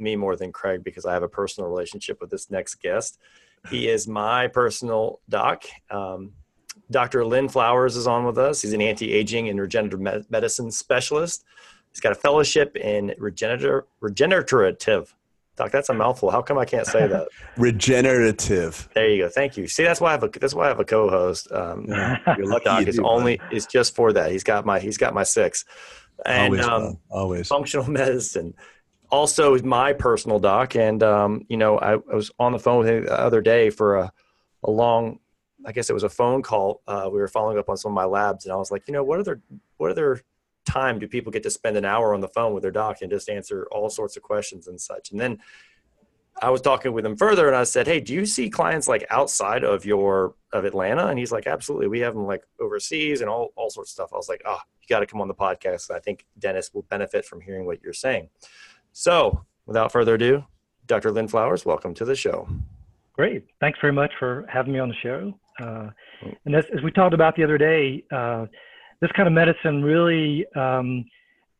me more than Craig because I have a personal relationship with this next guest. He is my personal doc. Um, Dr. Lynn Flowers is on with us. He's an anti aging and regenerative medicine specialist. He's got a fellowship in regenerative, regenerative. Doc, that's a mouthful. How come I can't say that? regenerative. There you go. Thank you. See, that's why I have a that's why I have a co-host. Um, your lucky doc is only is just for that. He's got my he's got my six. And always, um, always functional medicine also my personal doc. And, um, you know, I, I, was on the phone with him the other day for a, a long, I guess it was a phone call. Uh, we were following up on some of my labs and I was like, you know, what other, what other time do people get to spend an hour on the phone with their doc and just answer all sorts of questions and such? And then I was talking with him further and I said, Hey, do you see clients like outside of your, of Atlanta? And he's like, absolutely. We have them like overseas and all, all sorts of stuff. I was like, oh, you got to come on the podcast. I think Dennis will benefit from hearing what you're saying. So, without further ado, Dr. Lynn Flowers, welcome to the show. Great. Thanks very much for having me on the show. Uh, and as, as, we talked about the other day, uh, this kind of medicine really um,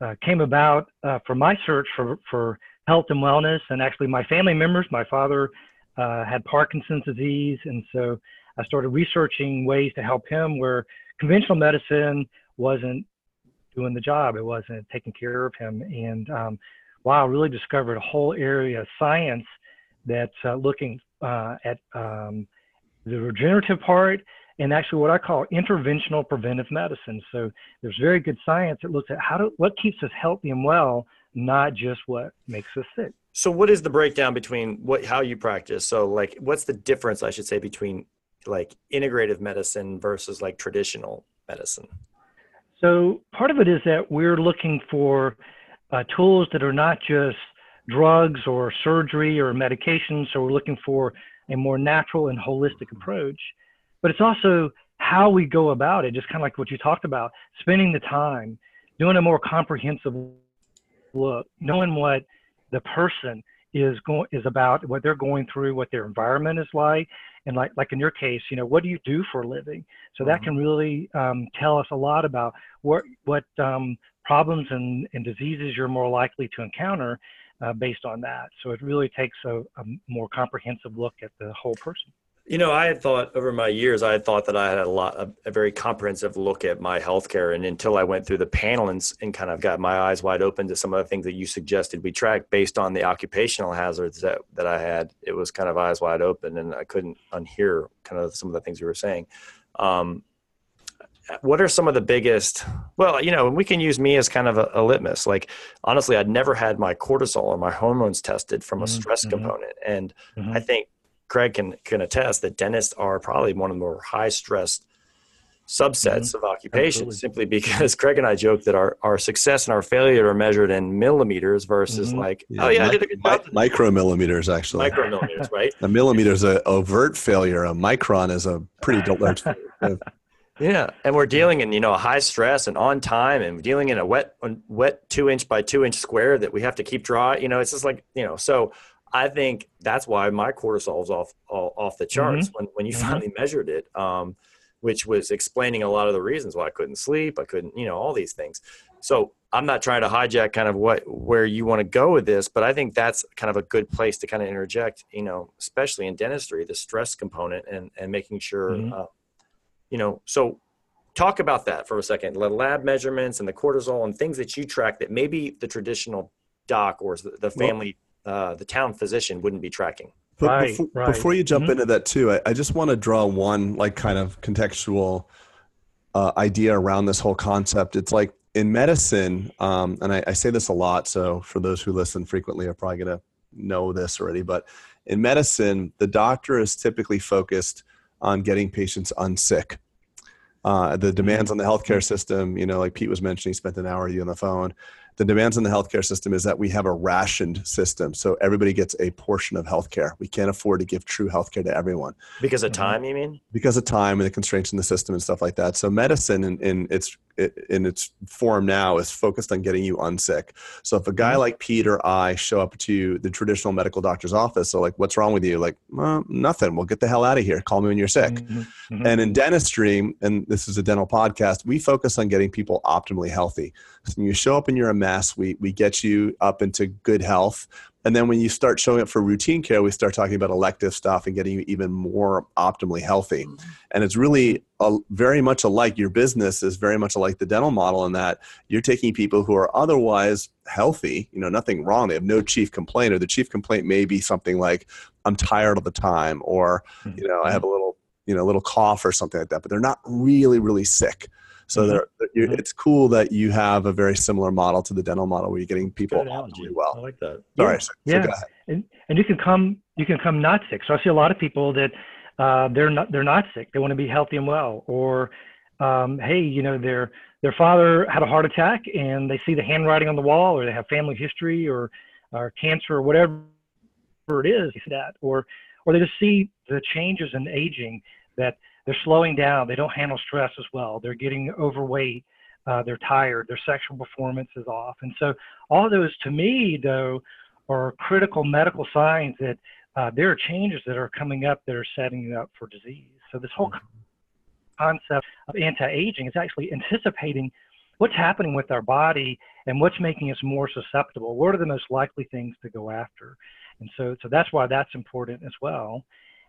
uh, came about uh, from my search for, for health and wellness. And actually, my family members, my father uh, had Parkinson's disease. And so I started researching ways to help him where conventional medicine wasn't doing the job, it wasn't taking care of him. And um, wow, really discovered a whole area of science that's uh, looking uh, at um, the regenerative part and actually what I call interventional preventive medicine. So there's very good science that looks at how to, what keeps us healthy and well, not just what makes us sick. So what is the breakdown between what how you practice? So like what's the difference I should say between like integrative medicine versus like traditional medicine? So part of it is that we're looking for uh, tools that are not just drugs or surgery or medications. So we're looking for a more natural and holistic approach. But it's also how we go about it, just kind of like what you talked about, spending the time, doing a more comprehensive look, knowing what the person is going is about, what they're going through, what their environment is like, and like like in your case, you know, what do you do for a living? So that mm-hmm. can really um, tell us a lot about what what um, problems and, and diseases you're more likely to encounter uh, based on that. So it really takes a, a, more comprehensive look at the whole person. You know, I had thought over my years, I had thought that I had a lot, a, a very comprehensive look at my healthcare. And until I went through the panel and, and kind of got my eyes wide open to some of the things that you suggested we track based on the occupational hazards that, that I had, it was kind of eyes wide open and I couldn't unhear kind of some of the things you were saying. Um, what are some of the biggest well you know we can use me as kind of a, a litmus like honestly i'd never had my cortisol or my hormones tested from a mm-hmm. stress mm-hmm. component and mm-hmm. i think craig can can attest that dentists are probably one of the more high stressed subsets mm-hmm. of occupation Absolutely. simply because craig and i joke that our, our success and our failure are measured in millimeters versus mm-hmm. like yeah. oh yeah Mi- I did a good job mi- micromillimeters actually micromillimeters right a millimeter is an overt failure a micron is a pretty large Yeah, and we're dealing in you know a high stress and on time, and dealing in a wet wet two inch by two inch square that we have to keep dry. You know, it's just like you know. So I think that's why my cortisol is off all, off the charts mm-hmm. when when you mm-hmm. finally measured it, um, which was explaining a lot of the reasons why I couldn't sleep. I couldn't, you know, all these things. So I'm not trying to hijack kind of what where you want to go with this, but I think that's kind of a good place to kind of interject. You know, especially in dentistry, the stress component and and making sure. Mm-hmm. Uh, you know, so talk about that for a second. The lab measurements and the cortisol and things that you track that maybe the traditional doc or the family, well, uh, the town physician wouldn't be tracking. But right, before, right. before, you jump mm-hmm. into that too, I, I, just want to draw one like kind of contextual uh, idea around this whole concept. It's like in medicine, um, and I, I, say this a lot, so for those who listen frequently are probably going to know this already, but in medicine, the doctor is typically focused on getting patients unsick. Uh, the demands on the healthcare system, you know, like Pete was mentioning, he spent an hour with you on the phone. The demands on the healthcare system is that we have a rationed system. So everybody gets a portion of healthcare. We can't afford to give true healthcare to everyone. Because of mm-hmm. time, you mean? Because of time and the constraints in the system and stuff like that. So medicine in, in its in its form now is focused on getting you unsick. So if a guy mm-hmm. like Pete or I show up to the traditional medical doctor's office, so like, what's wrong with you? Like, well, nothing. We'll get the hell out of here. Call me when you're sick. Mm-hmm. mm-hmm. And in dentistry, and this is a dental podcast, we focus on getting people optimally healthy. So when you show up and you're a mess, we we get you up into good health. And then when you start showing up for routine care, we start talking about elective stuff and getting you even more optimally healthy. Mm-hmm. And it's really a, very much alike. Your business is very much like the dental model in that you're taking people who are otherwise healthy, you know, nothing wrong. They have no chief complaint, or the chief complaint may be something like, I'm tired all the time, or, mm-hmm. you know, I have a little, you know, a little cough or something like that, but they're not really, really sick. So mm-hmm. they're, mm-hmm. it's cool that you have a very similar model to the dental model where you're getting people really well. I like that. Sorry. Yeah. So, yeah. So and, and you can come, you can come not sick. So I see a lot of people that uh, they're not, they're not sick. They want to be healthy and well, or, um, Hey, you know, their, their father had a heart attack and they see the handwriting on the wall or they have family history or, or cancer or whatever it is that, or, or they just see the changes in aging that they're slowing down. They don't handle stress as well. They're getting overweight. Uh, they're tired. Their sexual performance is off. And so, all those to me, though, are critical medical signs that uh, there are changes that are coming up that are setting you up for disease. So, this whole concept of anti aging is actually anticipating what's happening with our body and what's making us more susceptible. What are the most likely things to go after? And so, so that's why that's important as well.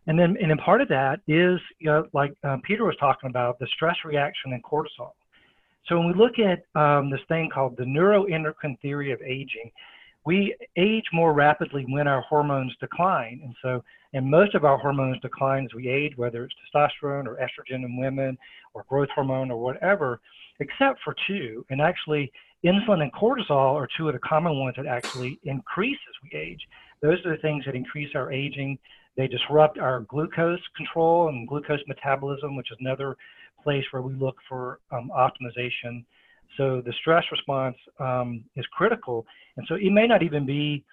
And then, and then part of that is, you know, like uh, Peter was talking about, the stress reaction and cortisol. So when we look at um, this thing called the neuroendocrine theory of aging, we age more rapidly when our hormones decline. And so, and most of our hormones decline as we age, whether it's testosterone or estrogen in women or growth hormone or whatever, except for two. And actually, insulin and cortisol are two of the common ones that actually increase as we age. Those are the things that increase our aging. They disrupt our glucose control and glucose metabolism, which is another place where we look for um, optimization. So the stress response um, is critical. And so it may not even be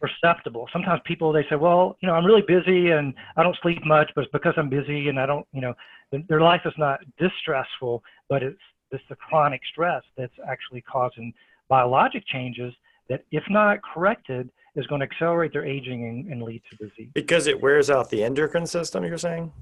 perceptible. Sometimes people, they say, well, you know, I'm really busy and I don't sleep much, but it's because I'm busy and I don't, you know, their life is not distressful, but it's, it's the chronic stress that's actually causing biologic changes that, if not corrected, is going to accelerate their aging and, and lead to disease. Because it wears out the endocrine system, you're saying?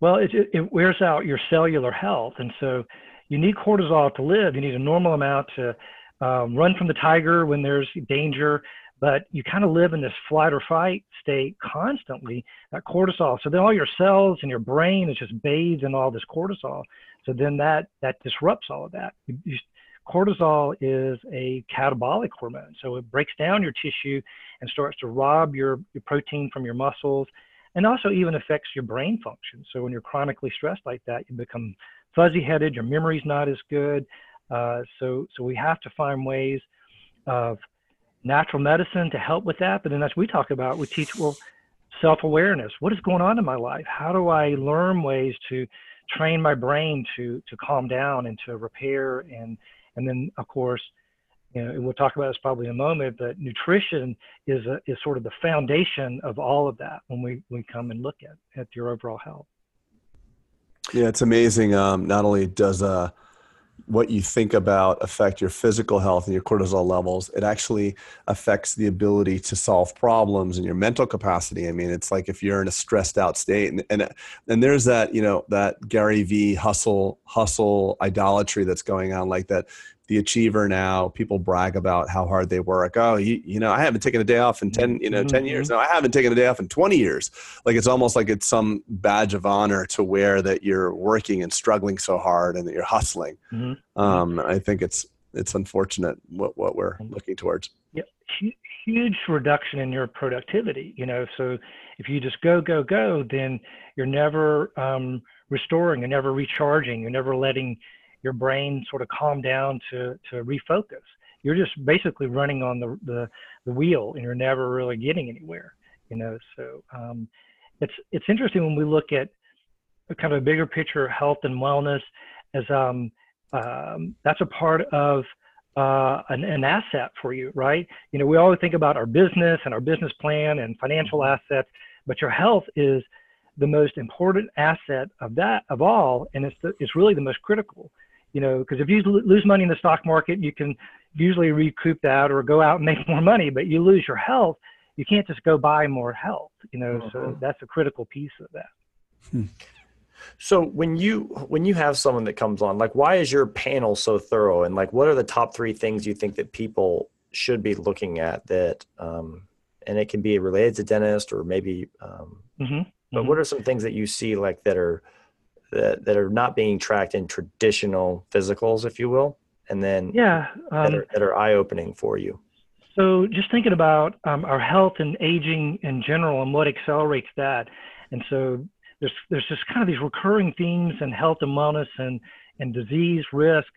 Well, it, it wears out your cellular health. And so you need cortisol to live. You need a normal amount to um, run from the tiger when there's danger, but you kind of live in this flight or fight state constantly, that cortisol. So then all your cells and your brain is just bathed in all this cortisol. So then that, that disrupts all of that. You, you, cortisol is a catabolic hormone. So it breaks down your tissue and starts to rob your, your protein from your muscles and also even affects your brain function. So when you're chronically stressed like that, you become fuzzy headed, your memory's not as good. Uh, so, so we have to find ways of natural medicine to help with that. But then as we talk about, we teach, well, self-awareness. What is going on in my life? How do I learn ways to train my brain to, to calm down and to repair and, and then, of course, you know, we'll talk about this probably in a moment, but nutrition is a, is sort of the foundation of all of that when we, we come and look at, at your overall health. Yeah, it's amazing. Um, not only does uh, what you think about affect your physical health and your cortisol levels, it actually affects the ability to solve problems and your mental capacity. I mean, it's like if you're in a stressed out state, and and, and there's that you know that Gary V hustle hustle idolatry that's going on, like that the achiever now people brag about how hard they work oh you, you know i haven't taken a day off in 10 you know 10 mm-hmm. years no i haven't taken a day off in 20 years like it's almost like it's some badge of honor to wear that you're working and struggling so hard and that you're hustling mm-hmm. um, i think it's it's unfortunate what, what we're mm-hmm. looking towards yeah huge reduction in your productivity you know so if you just go go go then you're never um, restoring you're never recharging you're never letting your brain sort of calm down to to refocus. You're just basically running on the the, the wheel, and you're never really getting anywhere. You know, so um, it's it's interesting when we look at kind of a bigger picture, of health and wellness, as um, um, that's a part of uh, an, an, asset for you, right? You know, we always think about our business and our business plan and financial mm-hmm. assets, but your health is the most important asset of that of all, and it's the, it's really the most critical. You know, because if you lose money in the stock market, you can usually recoup that or go out and make more money. But you lose your health, you can't just go buy more health. You know, mm-hmm. so that's a critical piece of that. Hmm. So when you when you have someone that comes on, like why is your panel so thorough? And like what are the top three things you think that people should be looking at that um, and it can be related to dentist or maybe um, mm-hmm. but mm-hmm. what are some things that you see like that are that, that are not being tracked in traditional physicals, if you will, and then yeah, um, that are, that are eye opening for you. So just thinking about um, our health and aging in general and what accelerates that, and so there's there's just kind of these recurring themes in health and wellness and and disease risk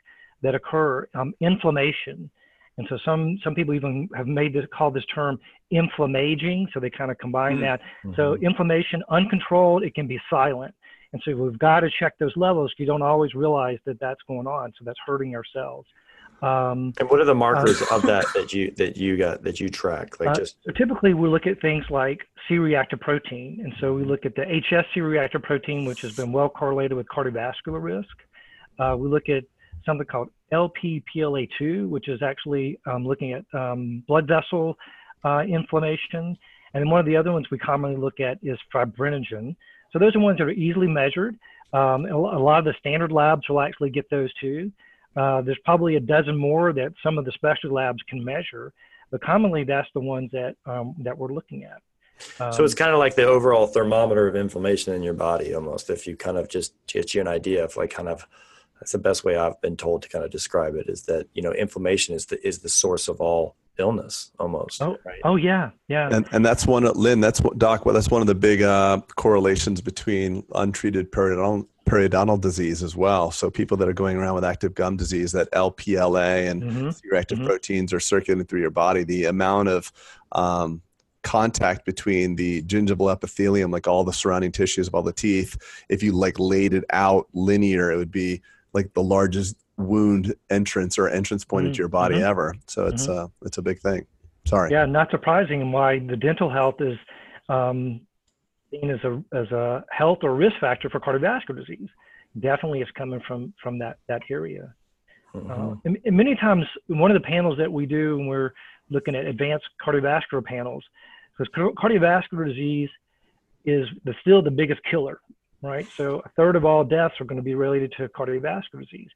that occur. Um, inflammation, and so some some people even have made this call this term inflammaging. So they kind of combine mm-hmm. that. So mm-hmm. inflammation uncontrolled, it can be silent. And so we've got to check those levels. You don't always realize that that's going on. So that's hurting ourselves. Um, and what are the markers uh, of that that you that you got that you track? Like uh, just so typically we look at things like C-reactive protein, and so we look at the HS C-reactive protein, which has been well correlated with cardiovascular risk. Uh, we look at something called Lp-PLA2, which is actually um, looking at um, blood vessel uh, inflammation. And then one of the other ones we commonly look at is fibrinogen, so those are ones that are easily measured. Um, a lot of the standard labs will actually get those too. Uh, there's probably a dozen more that some of the specialty labs can measure, but commonly that's the ones that um, that we're looking at. Um, so it's kind of like the overall thermometer of inflammation in your body, almost. If you kind of just get you an idea of like kind of that's the best way I've been told to kind of describe it is that you know inflammation is the is the source of all illness almost. Oh, right? oh yeah, yeah. And and that's one, Lynn. That's what Doc. Well, that's one of the big uh, correlations between untreated periodontal periodontal disease as well. So people that are going around with active gum disease, that LPLA and mm-hmm. C-reactive mm-hmm. proteins are circulating through your body. The amount of um, contact between the gingival epithelium, like all the surrounding tissues of all the teeth, if you like laid it out linear, it would be like the largest wound entrance or entrance point mm-hmm. into your body mm-hmm. ever. So it's mm-hmm. uh, it's a big thing. Sorry. Yeah, not surprising why the dental health is um, seen as a as a health or risk factor for cardiovascular disease. Definitely, it's coming from from that that area. Mm-hmm. Uh, and, and, many times, one of the panels that we do when we're looking at advanced cardiovascular panels, because cardiovascular disease is the, still the biggest killer, right? So a third of all deaths are going to be related to cardiovascular disease.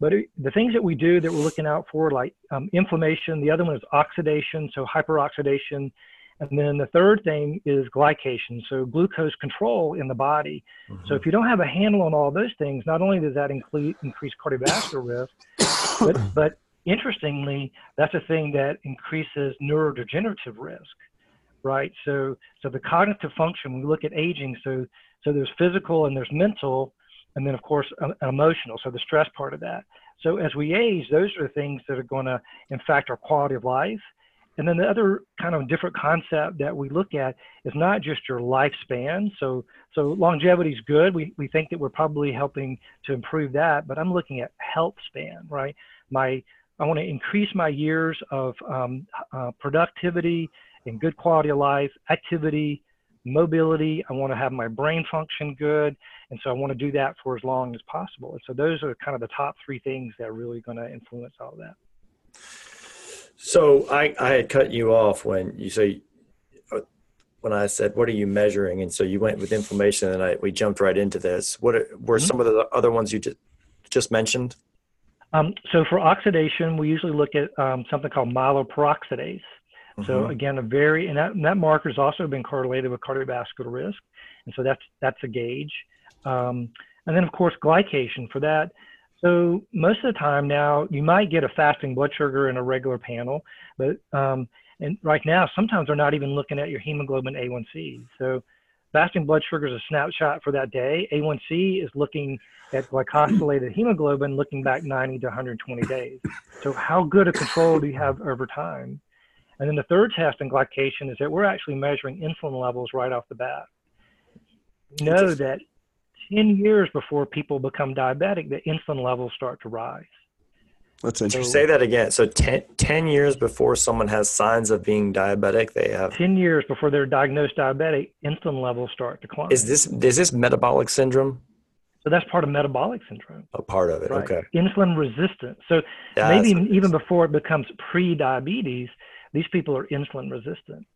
But it, the things that we do that we're looking out for, like um, inflammation, the other one is oxidation, so hyperoxidation. And then the third thing is glycation, so glucose control in the body. Mm-hmm. So if you don't have a handle on all those things, not only does that include increase cardiovascular risk, but, but interestingly, that's a thing that increases neurodegenerative risk, right? So, so the cognitive function, we look at aging, so, so there's physical and there's mental, and then of course emotional so the stress part of that. So as we age those are the things that are going to impact our quality of life. And then the other kind of different concept that we look at is not just your lifespan. So so longevity is good. We, we think that we're probably helping to improve that but i'm looking at health span right? My i want to increase my years of um, uh, productivity and good quality of life activity mobility. I want to have my brain function good. And so I want to do that for as long as possible. And so those are kind of the top three things that are really going to influence all of that. So I, I had cut you off when you say, when I said, what are you measuring? And so you went with inflammation and I, we jumped right into this. What are, were mm-hmm. some of the other ones you just, just mentioned? Um, so for oxidation, we usually look at um, something called myeloperoxidase. So mm-hmm. again, a very and that, and that marker has also been correlated with cardiovascular risk, and so that's that's a gauge. Um, and then of course glycation for that. So most of the time now you might get a fasting blood sugar in a regular panel, but um, and right now sometimes they're not even looking at your hemoglobin A1C. So fasting blood sugar is a snapshot for that day. A1C is looking at glycosylated hemoglobin looking back 90 to 120 days. So how good a control do you have over time? And then the third test in glycation is that we're actually measuring insulin levels right off the bat. We know that 10 years before people become diabetic, the insulin levels start to rise. That's So interesting. say that again. So 10, 10 years before someone has signs of being diabetic, they have. 10 years before they're diagnosed diabetic, insulin levels start to climb. Is this is this metabolic syndrome so that's part of metabolic syndrome. a part of it? Right. Okay. Insulin resistant. So That's maybe what even before it becomes pre-diabetes, these people are insulin resistant.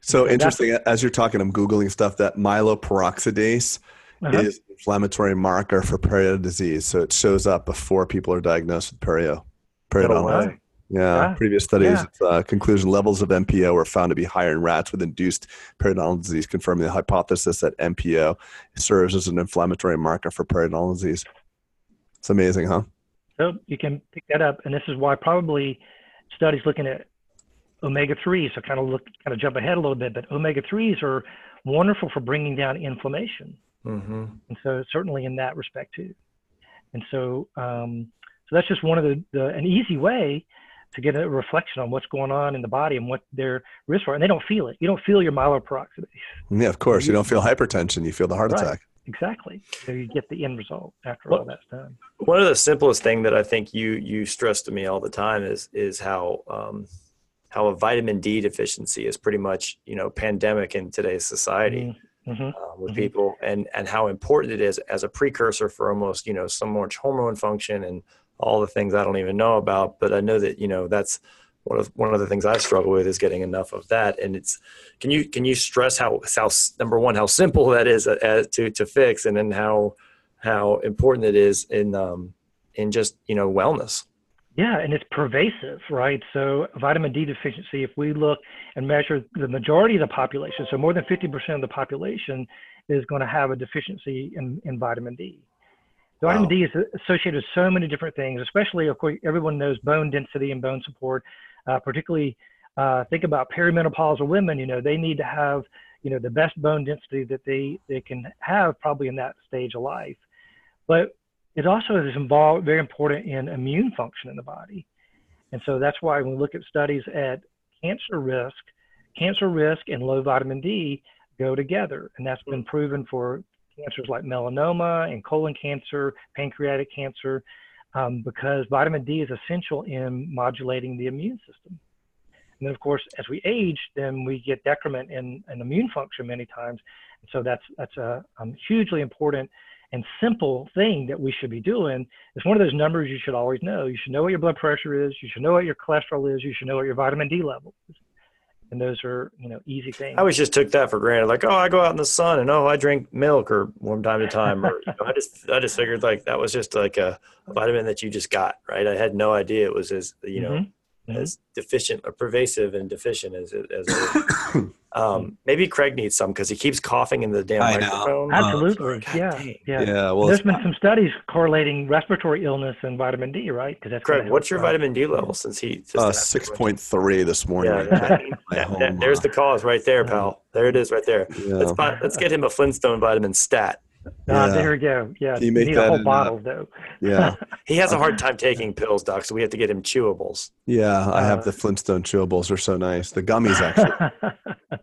So that's- interesting. As you're talking, I'm googling stuff that myeloperoxidase Uh-huh. is an inflammatory marker for perio disease. So it shows up before people are diagnosed with perio. No Periodontal. way. Yeah. Yeah. Previous studies Yeah. uh, conclusion levels of MPO were found to be higher in rats with induced periodontal disease, confirming the hypothesis that MPO serves as an inflammatory marker for periodontal disease. It's amazing, huh? So you can pick that up, and this is why probably studies looking at omega threes. So kind of look, kind of jump ahead a little bit, but omega threes are wonderful for bringing down inflammation, hmm and so certainly in that respect too. And so, um, so that's just one of the, the an easy way to get a reflection on what's going on in the body and what their risks are, and they don't feel it. You don't feel your myeloperoxidase. Yeah, of course. You don't feel hypertension, you feel the heart Right. attack. Exactly. So you get the end result after Well- all that's done. One of the simplest thing that I think you you stress to me all the time is is how um, how a vitamin D deficiency is pretty much you know pandemic in today's society. Hmm uh, with Mhm. people and and how important it is as a precursor for almost you know so much hormone function and all the things I don't even know about. But I know that you know that's one of one of the things I struggle with is getting enough of that. And it's can you can you stress how how number one how simple that is uh, as to to fix, and then how how important it is in um in just you know wellness. Yeah, and it's pervasive, right? So vitamin D deficiency, if we look and measure the majority of the population, so more than 50% of the population is going to have a deficiency in, in vitamin D. Vitamin Wow. D is associated with so many different things, especially, of course, everyone knows bone density and bone support. Uh, particularly, uh, think about perimenopausal women. You know, they need to have, you know, the best bone density that they they can have probably in that stage of life. But it also is involved very important in immune function in the body. And so that's why when we look at studies at cancer risk, cancer risk and low vitamin D go together. And that's been proven for cancers like melanoma and colon cancer, pancreatic cancer, um, because vitamin D is essential in modulating the immune system. And then, of course, as we age, then we get decrement in, in immune function many times. And so that's that's a um, hugely important and simple thing that we should be doing. It's one of those numbers you should always know. You should know what your blood pressure is. You should know what your cholesterol is. You should know what your vitamin D level is. And those are you know easy things. I always just took that for granted, like, oh, I go out in the sun and oh, I drink milk or from time to time, or you know, I just I just figured like that was just like a vitamin that you just got, right? I had no idea it was as you know Mhm. Mhm. as deficient or pervasive and deficient as it as. It, um, maybe Craig needs some because he keeps coughing in the damn I microphone. Uh, Absolutely. God yeah. dang. Yeah. Yeah, well, There's been some studies correlating respiratory illness and vitamin D, right? Because that's gonna Craig, what's your drive- vitamin D level? Since he uh, six point three this morning. Yeah, I that- that- there's uh, the cause right there, pal. There it is, right there. yeah. Let's buy, let's get him a Flintstone vitamin stat. Ah, Yeah. there we go. Yeah. Can you make need that a whole in, uh, bottle though. yeah, He has a hard time taking pills, doc, so we have to get him chewables. yeah. I have Uh, the Flintstone chewables. They're so nice. The gummies actually.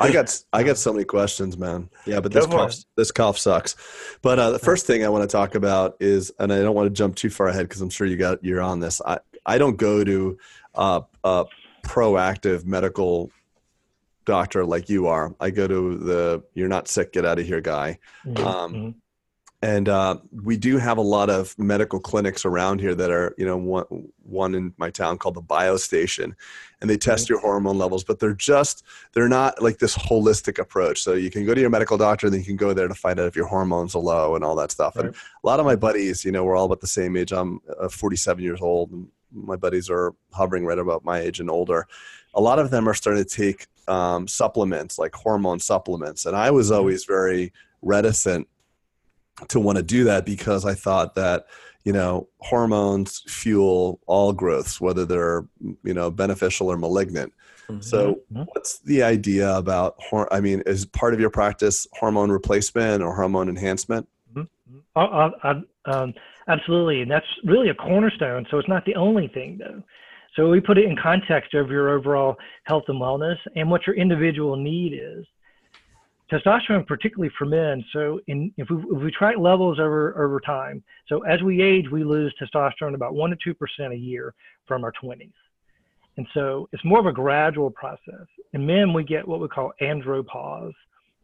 I got I got so many questions, man. Yeah, but this Go for cough, this cough sucks. But uh, the first thing I want to talk about is, and I don't want to jump too far ahead because I'm sure you got you're on this. I I don't go to uh, a proactive medical doctor like you are. I go to the you're not sick, get out of here guy. Mhm, Um, mhm. and uh, we do have a lot of medical clinics around here that are you know one, one in my town called the biostation and they test your hormone levels but they're just they're not like this holistic approach so you can go to your medical doctor and then you can go there to find out if your hormones are low and all that stuff and a lot of my buddies you know we're all about the same age i'm uh, 47 years old and my buddies are hovering right about my age and older a lot of them are starting to take um, supplements like hormone supplements and i was always very reticent to want to do that because I thought that you know hormones fuel all growths, whether they're you know beneficial or malignant. So, Mhm. what's the idea about? Hor- I mean, is part of your practice hormone replacement or hormone enhancement? Uh, uh, uh, um, absolutely, and that's really a cornerstone. So it's not the only thing, though. So we put it in context of your overall health and wellness and what your individual need is. testosterone, particularly for men. So, in, if, we, if we track levels over over time, so as we age, we lose testosterone about one to two percent a year from our 20s, and so it's more of a gradual process. In men, we get what we call andropause.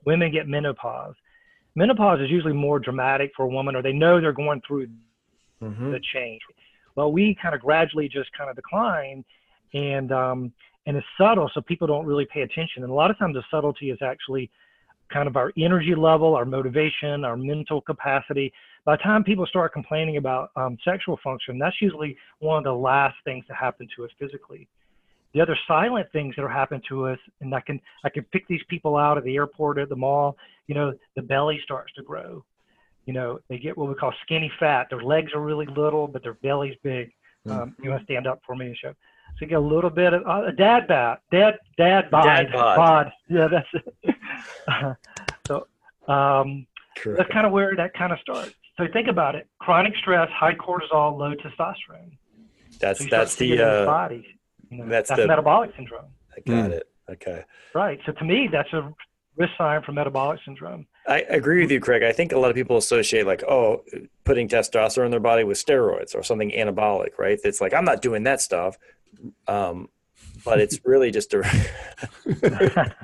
Women get menopause. Menopause is usually more dramatic for a woman, or they know they're going through mm-hmm. the change. Well, we kind of gradually just kind of decline, and um, and it's subtle, so people don't really pay attention. And a lot of times, the subtlety is actually kind of our energy level, our motivation, our mental capacity. By the time people start complaining about um, sexual function, that's usually one of the last things to happen to us physically. The other silent things that are happening to us, and I can I can pick these people out at the airport, at the mall. You know, the belly starts to grow. You know, they get what we call skinny fat. Their legs are really little, but their belly's big. Um, mm-hmm. You want to stand up for me, and show. So you get a little bit of uh, a dad bat, dad, dad bod, dad bod. bod. Yeah, that's it. so um, that's kind of where that kind of starts. So think about it: chronic stress, high cortisol, low testosterone. That's so that's the uh, body. You know, that's, that's the metabolic syndrome. I got mm. it. Okay. Right. So to me, that's a risk sign for metabolic syndrome. I agree with you, Craig. I think a lot of people associate like, oh, putting testosterone in their body with steroids or something anabolic, right? It's like I'm not doing that stuff. Um, but it's really just a.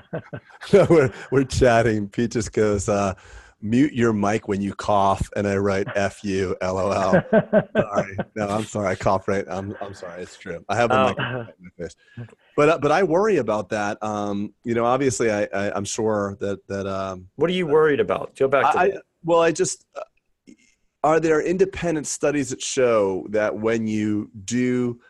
we're we're chatting. Pete just goes, uh, "Mute your mic when you cough," and I write f u l o l sorry, no, I'm sorry. I cough right. I'm I'm sorry. It's true. I have a oh. mic in my face, but uh, but I worry about that. Um, you know, obviously, I, I am sure that that. Um, what are you worried about? Go back to I, that. well, I just. Uh, are there independent studies that show that when you do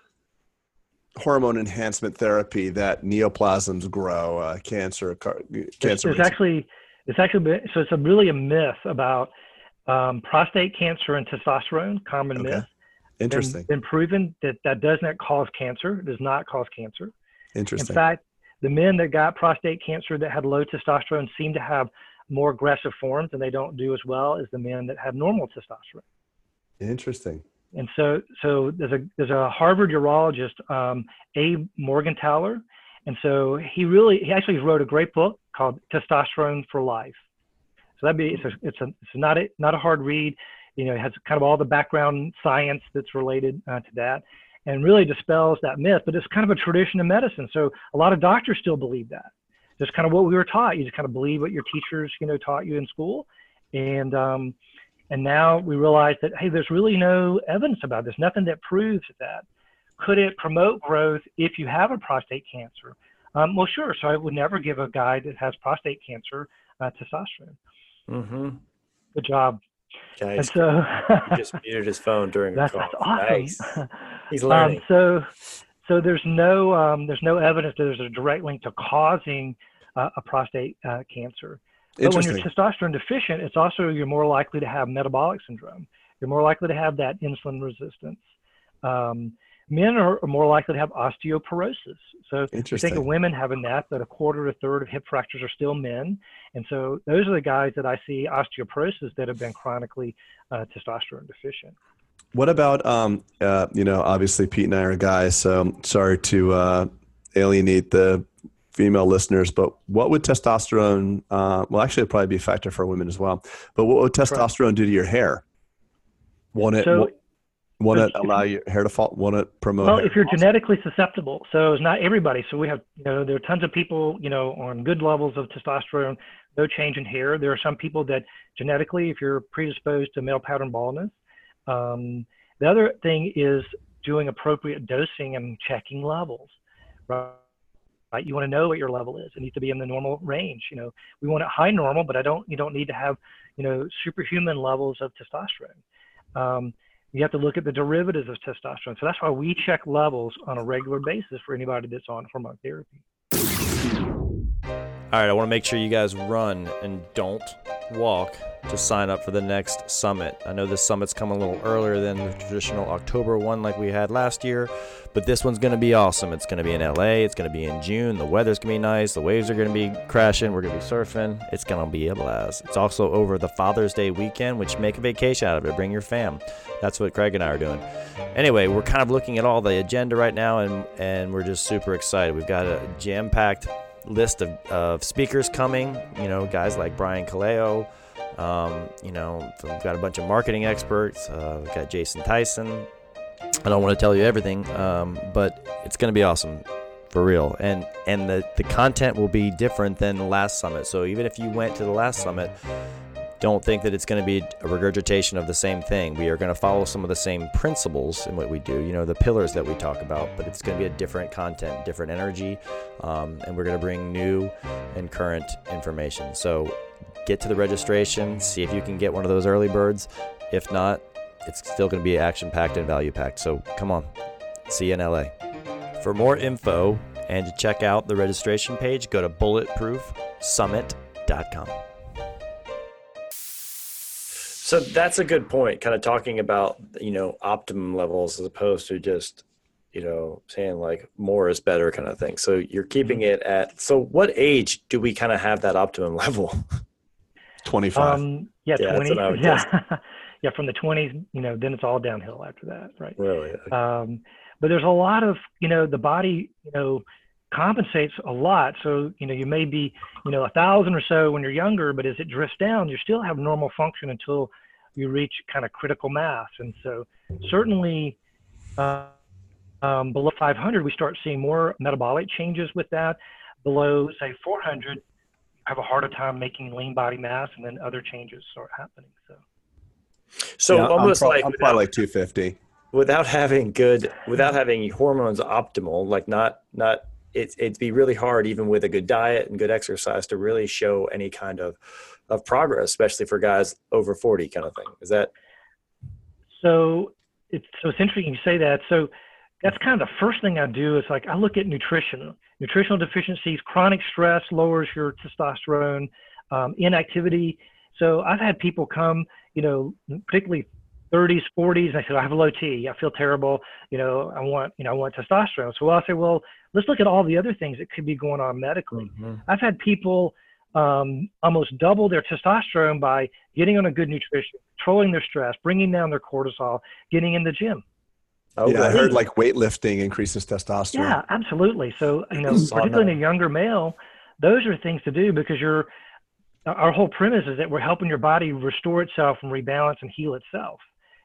hormone enhancement therapy that neoplasms grow, uh, cancer, car- cancer. It's, actually, it's actually so it's a really a myth about um, prostate cancer and testosterone, common okay. myth. Interesting. Been, been proven that that does not cause cancer. Does not cause cancer. Interesting. In fact, the men that got prostate cancer that had low testosterone seem to have more aggressive forms, and they don't do as well as the men that have normal testosterone. Interesting. And so, so there's a there's a Harvard urologist, um, Abe Morgentaler, and so he really he actually wrote a great book called Testosterone for Life. So that'd be it's a it's a it's not a not a hard read. You know, it has kind of all the background science that's related uh, to that, and really dispels that myth. But it's kind of a tradition in medicine, so a lot of doctors still believe that. Just kind of what we were taught. You just kind of believe what your teachers you know taught you in school, and um, and now we realize that, hey, there's really no evidence about this, nothing that proves that. Could it promote growth if you have a prostate cancer? Um, well, sure. So I would never give a guy that has prostate cancer uh, testosterone. Mm-hmm. Good job. Guys, and so he just muted his phone during that's, the call. That's awesome. Nice. He's learning. Um, so, so there's no um, there's no evidence that there's a direct link to causing uh, a prostate uh, cancer. But when you're testosterone deficient, it's also you're more likely to have metabolic syndrome. You're more likely to have that insulin resistance. Um, men are, are, more likely to have osteoporosis. So you think of women having that, but a quarter to a third of hip fractures are still men. And so those are the guys that I see osteoporosis that have been chronically uh, testosterone deficient. What about, um, uh, you know, obviously Pete and I are guys, so sorry to uh, alienate the female listeners, but what would testosterone? Uh, well, actually, it'd probably be a factor for women as well. But what would testosterone do to your hair? Won't it? So, won't it allow your hair to fall? Won't it promote? Well, if you're genetically susceptible, so it's not everybody. So we have, you know, there are tons of people, you know, on good levels of testosterone, no change in hair. There are some people that genetically, if you're predisposed to male pattern baldness. Um, the other thing is doing appropriate dosing and checking levels. Right? right? You want to know what your level is. It needs to be in the normal range. You know, we want it high normal, but I don't. You don't need to have, you know, superhuman levels of testosterone. Um, you have to look at the derivatives of testosterone. So that's why we check levels on a regular basis for anybody that's on hormone therapy. All right, I want to make sure you guys run and don't walk to sign up for the next summit. I know this summit's coming a little earlier than the traditional October one like we had last year, but this one's going to be awesome. It's going to be in LA, it's going to be in June. The weather's going to be nice, the waves are going to be crashing, we're going to be surfing. It's going to be a blast. It's also over the Father's Day weekend, which make a vacation out of it. Bring your fam. That's what Craig and I are doing. Anyway, we're kind of looking at all the agenda right now and and we're just super excited. We've got a jam-packed list of, of speakers coming. You know, guys like Brian Kaleo. Um, you know, we've got a bunch of marketing experts. Uh, we've got Jason Tyson. I don't want to tell you everything, um, but it's going to be awesome for real. And and the the content will be different than the last summit. So even if you went to the last summit, don't think that it's going to be a regurgitation of the same thing. We are going to follow some of the same principles in what we do, you know, the pillars that we talk about, but it's going to be a different content, different energy, um, and we're going to bring new and current information. So get to the registration, see if you can get one of those early birds. If not, it's still going to be action packed and value packed. So come on, see you in LA. For more info and to check out the registration page, go to bulletproofsummit.com. So that's a good point, kind of talking about, you know, optimum levels as opposed to just, you know, saying like more is better kind of thing. So you're keeping mm-hmm. it at, so what age do we kind of have that optimum level? 25. Um, yeah, yeah 20. Yeah. yeah. From the 20s, you know, then it's all downhill after that. Right. Really? Um, but there's a lot of, you know, the body, you know, compensates a lot. So, you know, you may be, you know, a thousand or so when you're younger, but as it drifts down, you still have normal function until you reach kind of critical mass. And so, certainly, uh, um, below 500, we start seeing more metabolic changes with that. Below, say, 400, you have a harder time making lean body mass, and then other changes start happening. So, so yeah, almost I'm pro- like I'm probably like 250 without having good, without having hormones optimal, like not not it, it'd be really hard even with a good diet and good exercise to really show any kind of of progress especially for guys over 40 kind of thing is that so it's so it's interesting you say that so that's kind of the first thing i do is like i look at nutrition nutritional deficiencies chronic stress lowers your testosterone um, inactivity so i've had people come you know particularly 30s, 40s. and I said, I have a low T. I feel terrible. You know, I want, you know, I want testosterone. So I'll say, well, let's look at all the other things that could be going on medically. Mm-hmm. I've had people um, almost double their testosterone by getting on a good nutrition, controlling their stress, bringing down their cortisol, getting in the gym. Oh, yeah, I heard like weightlifting increases testosterone. Yeah, absolutely. So, you know, particularly in a younger male, those are things to do because you're, our whole premise is that we're helping your body restore itself and rebalance and heal itself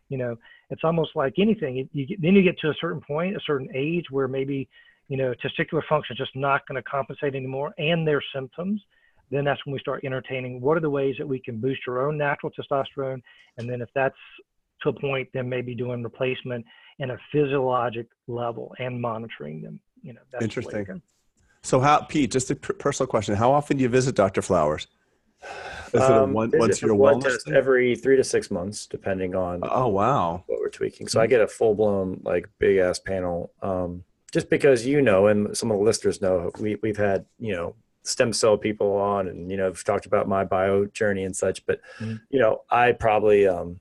you know it's almost like anything you get, then you get to a certain point a certain age where maybe you know testicular function is just not going to compensate anymore and their symptoms then that's when we start entertaining what are the ways that we can boost your own natural testosterone. And then if that's to a point then maybe doing replacement in a physiologic level and monitoring them. You know that's interesting. so how pete just a personal question. How often do you visit dr flowers? Is it a um, one, once year one test every three to six months, depending on oh wow. what we're tweaking. So I get a full blown like big ass panel. Um, just because you know, and some of the listeners know, we we've had you know stem cell people on, and you know we've talked about my bio journey and such. But mm-hmm. you know, I probably um,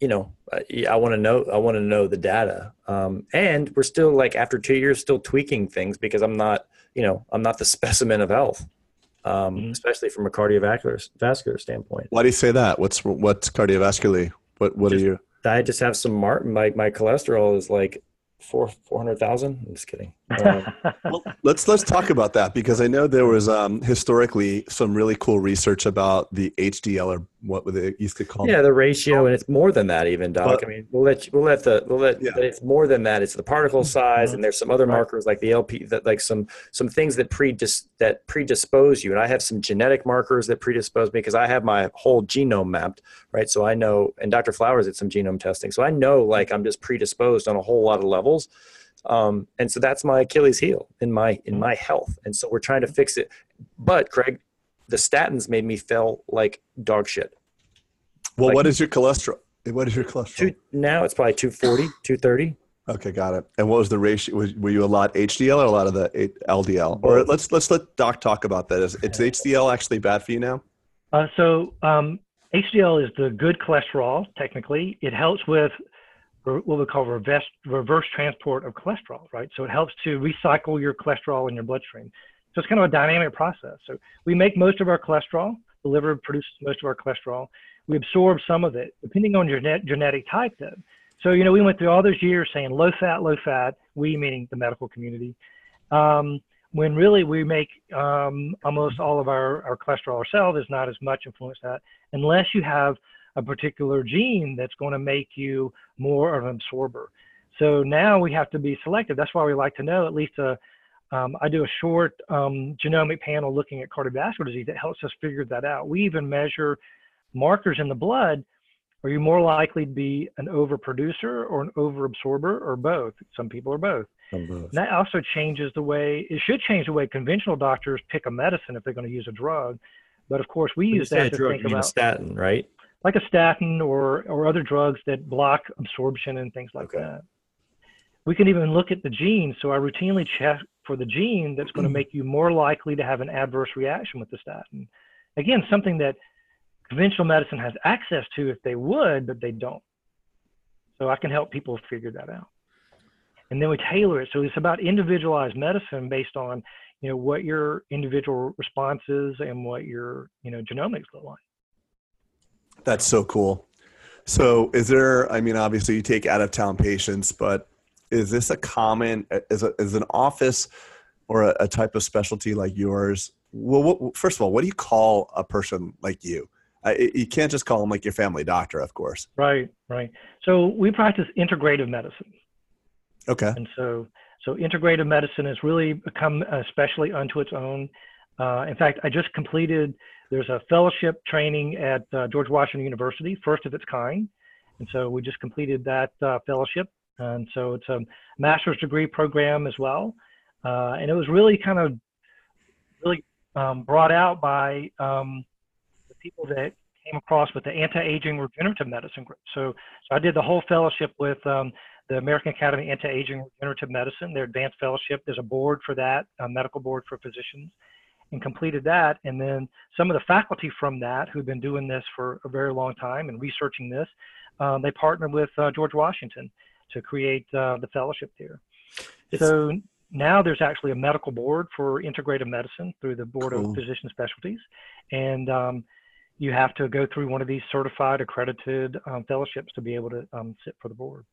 you know I, I want to know I want to know the data, um, and we're still like after two years still tweaking things because I'm not you know I'm not the specimen of health um, mm-hmm. especially from a cardiovascular vascular standpoint. Why do you say that? What's what's cardiovascularly? What what just, are you? I just have some mar- my my cholesterol is like four four hundred thousand. I'm just kidding. Um, well, let's let's talk about that because I know there was um, historically some really cool research about the HDL or what they used to call. Yeah, the ratio, and it's more than that, even Doc. But, I mean, we'll let you, we'll let the we'll let. Yeah. It's more than that. It's the particle mm-hmm. size, and there's some other right. markers like the LP that like some some things that predis that predispose you. And I have some genetic markers that predispose me because I have my whole genome mapped, right? So I know, and Dr. Flowers did some genome testing, so I know like I'm just predisposed on a whole lot of levels. Um, and so that's my Achilles heel in my in my health. And so we're trying to fix it. But Craig, the statins made me feel like dog shit. Well, like, what is your cholesterol? What is your cholesterol? Two, now it's probably 240, 230. Okay, got it. And what was the ratio? Was, were you a lot HDL or a lot of the LDL? Or let's let's let Doc talk about that. Is it's HDL actually bad for you now? Uh, so um, HDL is the good cholesterol. Technically, it helps with what we call reverse, reverse transport of cholesterol, right? So it helps to recycle your cholesterol in your bloodstream. So it's kind of a dynamic process. So we make most of our cholesterol. The liver produces most of our cholesterol. We absorb some of it, depending on your net, genetic type, though. So, you know, we went through all those years saying low fat, low fat, we meaning the medical community. Um, when really we make um, almost all of our, our cholesterol ourselves is not as much influence that unless you have a particular gene that's going to make you more of an absorber. So now we have to be selective. That's why we like to know at least a, um, I do a short um, genomic panel looking at cardiovascular disease that helps us figure that out. We even measure markers in the blood. Are you more likely to be an overproducer or an overabsorber or both? Some people are both. both. that also changes the way, it should change the way conventional doctors pick a medicine if they're going to use a drug. But of course, we when use that to drug, think about statin, right? Like a statin or, or other drugs that block absorption and things like okay. that. We can even look at the genes. So I routinely check for the gene that's going to mm-hmm. make you more likely to have an adverse reaction with the statin. Again, something that conventional medicine has access to if they would, but they don't. So I can help people figure that out. And then we tailor it. So it's about individualized medicine based on, you know, what your individual response is and what your, you know, genomics look like. That's so cool. So is there, I mean, obviously you take out of town patients, but is this a common is, a, is an office or a, a type of specialty like yours? Well what, first of all what do you call a person like you? Uh, you can't just call them like your family doctor of course. Right right. So we practice integrative medicine. Okay. And so so integrative medicine has really become especially unto its own uh, in fact i just completed there's a fellowship training at uh, george washington university first of its kind and so we just completed that uh, fellowship and so it's a master's degree program as well. Uh, and it was really kind of really um, brought out by um, the people that came across with the anti-aging regenerative medicine group. So, so I did the whole fellowship with um, the American Academy of Anti-Aging Regenerative Medicine, their advanced fellowship. There's a board for that, a medical board for physicians, and completed that. And then some of the faculty from that who've been doing this for a very long time and researching this, um, they partnered with uh, George Washington to create uh, the fellowship there. It's, so now there's actually a medical board for integrative medicine through the Board cool. of Physician Specialties, and um, you have to go through one of these certified, accredited um, fellowships to be able to um, sit for the board.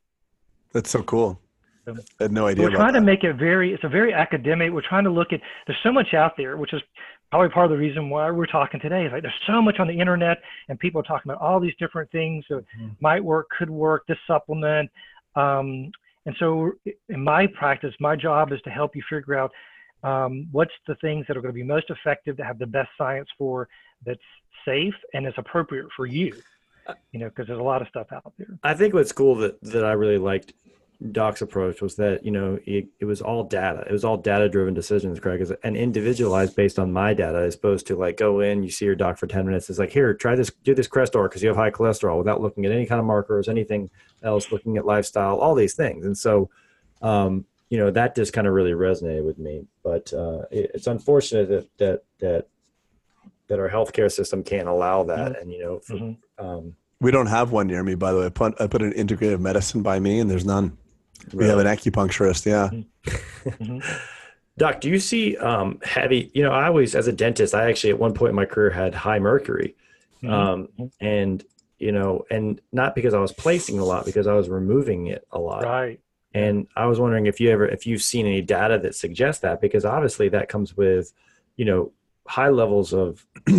That's so cool. So, I had no idea. We're trying that. to make it very. It's a very academic. We're trying to look at. There's so much out there, which is probably part of the reason why we're talking today. Is like there's so much on the internet, and people are talking about all these different things that mm-hmm. might work, could work. This supplement, um, and so in my practice, my job is to help you figure out um, what's the things that are going to be most effective to have the best science for that's safe and is appropriate for you. You know, because there's a lot of stuff out there. I think what's cool that that I really liked Doc's approach was that you know it, it was all data. It was all data driven decisions, Craig, and individualized based on my data, as opposed to like go in, you see your doc for ten minutes. It's like here, try this, do this Crestor because you have high cholesterol, without looking at any kind of markers, anything else, looking at lifestyle, all these things. And so, um, you know, that just kind of really resonated with me. But uh, it, it's unfortunate that that that that our healthcare system can't allow that. Mm-hmm. And you know, for, mm-hmm. um, we don't have one near me, by the way. I put, I put an integrative medicine by me, and there's none. Really? We have an acupuncturist, yeah. Mm-hmm. Doc, do you see um, heavy? You know, I always, as a dentist, I actually at one point in my career had high mercury, mm-hmm. um, and you know, and not because I was placing a lot, because I was removing it a lot. Right. And I was wondering if you ever, if you've seen any data that suggests that, because obviously that comes with, you know, high levels of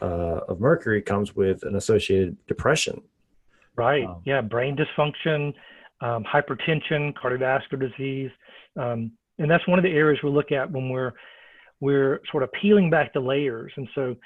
uh, of mercury comes with an associated depression. Right. Um, yeah. Brain dysfunction um, hypertension, cardiovascular disease. Um, and that's one of the areas we look at when we're, we're sort of peeling back the layers. And so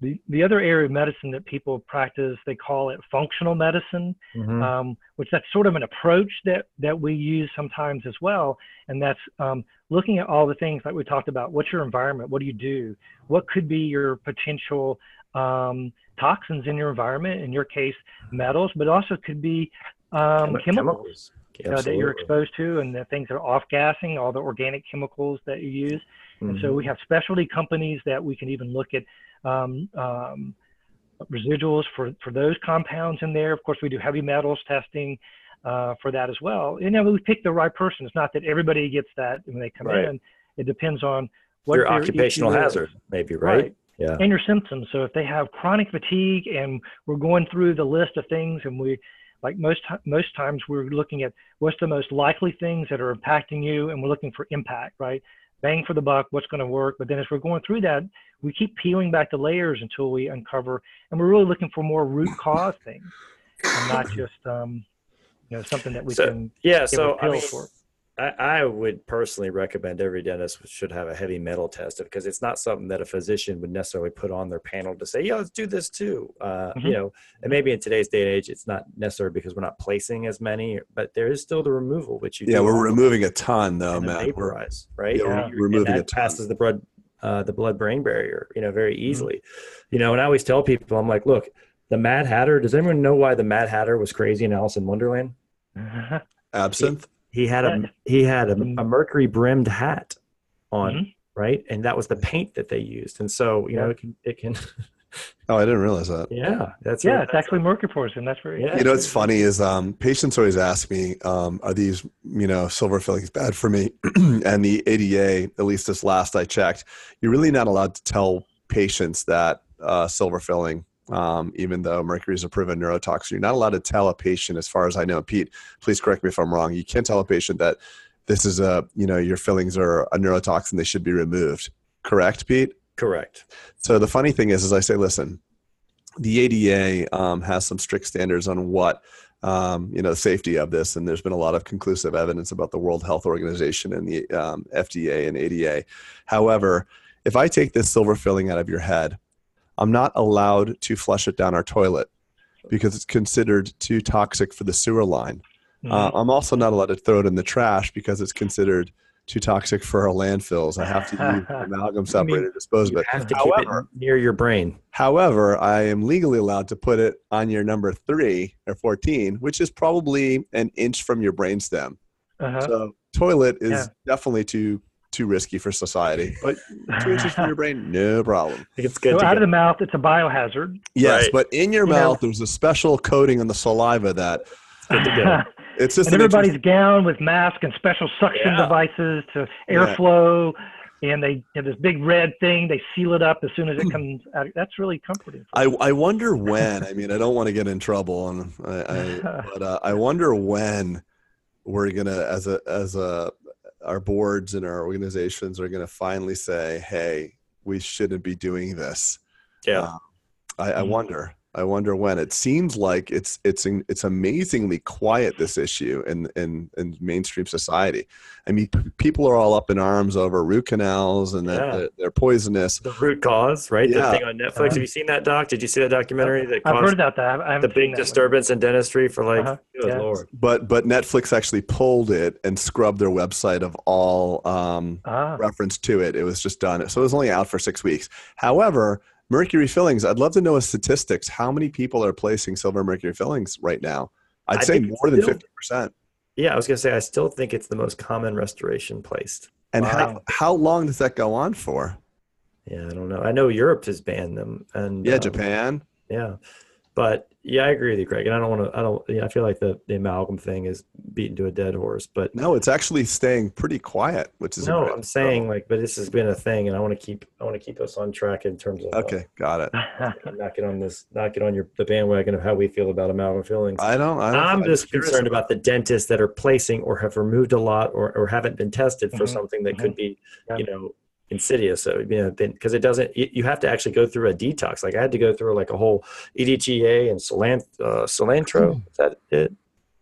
the, the other area of medicine that people practice, they call it functional medicine, mm-hmm. um, which that's sort of an approach that, that we use sometimes as well. And that's um, looking at all the things like we talked about. What's your environment? What do you do? What could be your potential um, toxins in your environment? In your case, metals, but also could be um, chemicals, chemicals that you're exposed to and the things that are off gassing, all the organic chemicals that you use. Mm-hmm. And so we mm-hmm. have specialty companies that we can even look at um, um, residuals for, for those compounds in there. Of course, we do heavy metals testing uh, for that as well. You know, we pick the right person. It's not that everybody gets that when they come right. in. It depends on what your occupational hazard, maybe, right? right? Yeah. And your symptoms. So if they have chronic fatigue and we're going through the list of things and we like most most times we're looking at what's the most likely things that are impacting you and we're looking for impact right bang for the buck, what's going to work. But then as we're going through that, we keep peeling back the layers until we uncover, and we're really looking for more root cause things, and not just um, you know something that we So, can yeah, so I mean, for. I, I would personally recommend every dentist should have a heavy metal test because it's not something that a physician would necessarily put on their panel to say, yeah, let's do this too. Uh, Mhm. You know, and maybe in today's day and age, it's not necessary because we're not placing as many, but there is still the removal, which you Yeah, do we're removing a ton though, and the man. We're- vaporize, right? Yeah, we're you- and removing that a ton. passes the blood, uh, the blood-brain barrier, you know, very Mm-hmm. easily. You know, and I always tell people, I'm like, look, the Mad Hatter. Does anyone know why the Mad Hatter was crazy in Alice in Wonderland? Absinthe. He had a he had a, Mhm. a mercury brimmed hat on, Mhm. right? And that was the paint that they used. And so, you know, it can, it can Oh, I didn't realize that. yeah, that's yeah, what- it's actually mercury and that's very Yeah. You know, what's funny is um, patients always ask me, um, "Are these, you know, silver fillings bad for me?" and the ADA, at least this last I checked, you're really not allowed to tell patients that uh, silver filling, um, even though mercury is a proven neurotoxin, you're not allowed to tell a patient, as far as I know. Pete, please correct me if I'm wrong. You can't tell a patient that this is a, you know, your fillings are a neurotoxin; they should be removed. Correct, Pete? correct. So the funny thing is, is I say, listen, the ADA um, has some strict standards on what um, you know the safety of this, and there's been a lot of conclusive evidence about the World Health Organization and the um, FDA and ADA. However, if I take this silver filling out of your head, I'm not allowed to flush it down our toilet because it's considered too toxic for the sewer line. Mm-hmm. Uh, I'm also not allowed to throw it in the trash because it's considered too toxic for our landfills. I have to use amalgam separator disposal. You have to However, keep it near your brain. However, I am legally allowed to put it on your number three or 14, which is probably an inch from your brainstem. uh-huh. So, toilet is Yeah. definitely too too risky for society. But two inches from your brain, no problem. I think it's good so to out get of the mouth, it's a biohazard. Yes, Right. but in your You know- mouth, there's a special coating on the saliva that good to go. it's just and an everybody's gowned with masks and special suction Yeah. devices to Yeah. airflow. And they have this big red thing. They seal it up as soon as it comes out. That's really comforting. I, I wonder when. I mean, I don't want to get in trouble, and I, I but uh, I wonder when we're gonna, as a as a our boards and our organizations are gonna finally say, "Hey, we shouldn't be doing this." Yeah. Uh, I, I Mhm. wonder. I wonder when. It seems like it's it's it's amazingly quiet this issue in in, in mainstream society. I mean, people are all up in arms over root canals and that Yeah. they're, they're poisonous. the root cause, right? Yeah. The thing on Netflix. Have you seen that doc? Did you see that documentary that I've heard about that. I haven't the big that one. disturbance in dentistry for like, Uh-huh. good Yeah. lord. but but Netflix actually pulled it and scrubbed their website of all um, Ah, reference to it. It was just done. So it was only out for six weeks. However, mercury fillings. I'd love to know a statistics. How many people are placing silver mercury fillings right now? I'd I say more than fifty percent. Yeah, I was gonna say I still think it's the most common restoration placed. And how how long does that go on for? Yeah, I don't know. I know Europe has banned them, and Yeah, um, Japan. Yeah, but yeah, I agree with you, Craig. And I don't want to. I don't. Yeah, I feel like the the amalgam thing is beaten to a dead horse. But No, it's actually staying pretty quiet, which is no, I'm saying like, but this has been a thing, and I want to keep. I want to keep us on track in terms of. uh, Okay, got it. not get on this. Not get on your the bandwagon of how we feel about amalgam fillings. I don't. I don't I'm just concerned about the dentists that are placing or have removed a lot or, or haven't been tested for Mhm, something that could be, Yeah. you know, insidious. So, you know, because it doesn't, you, you have to actually go through a detox. Like I had to go through like a whole E EDTA and cilant, uh, cilantro. Is that it?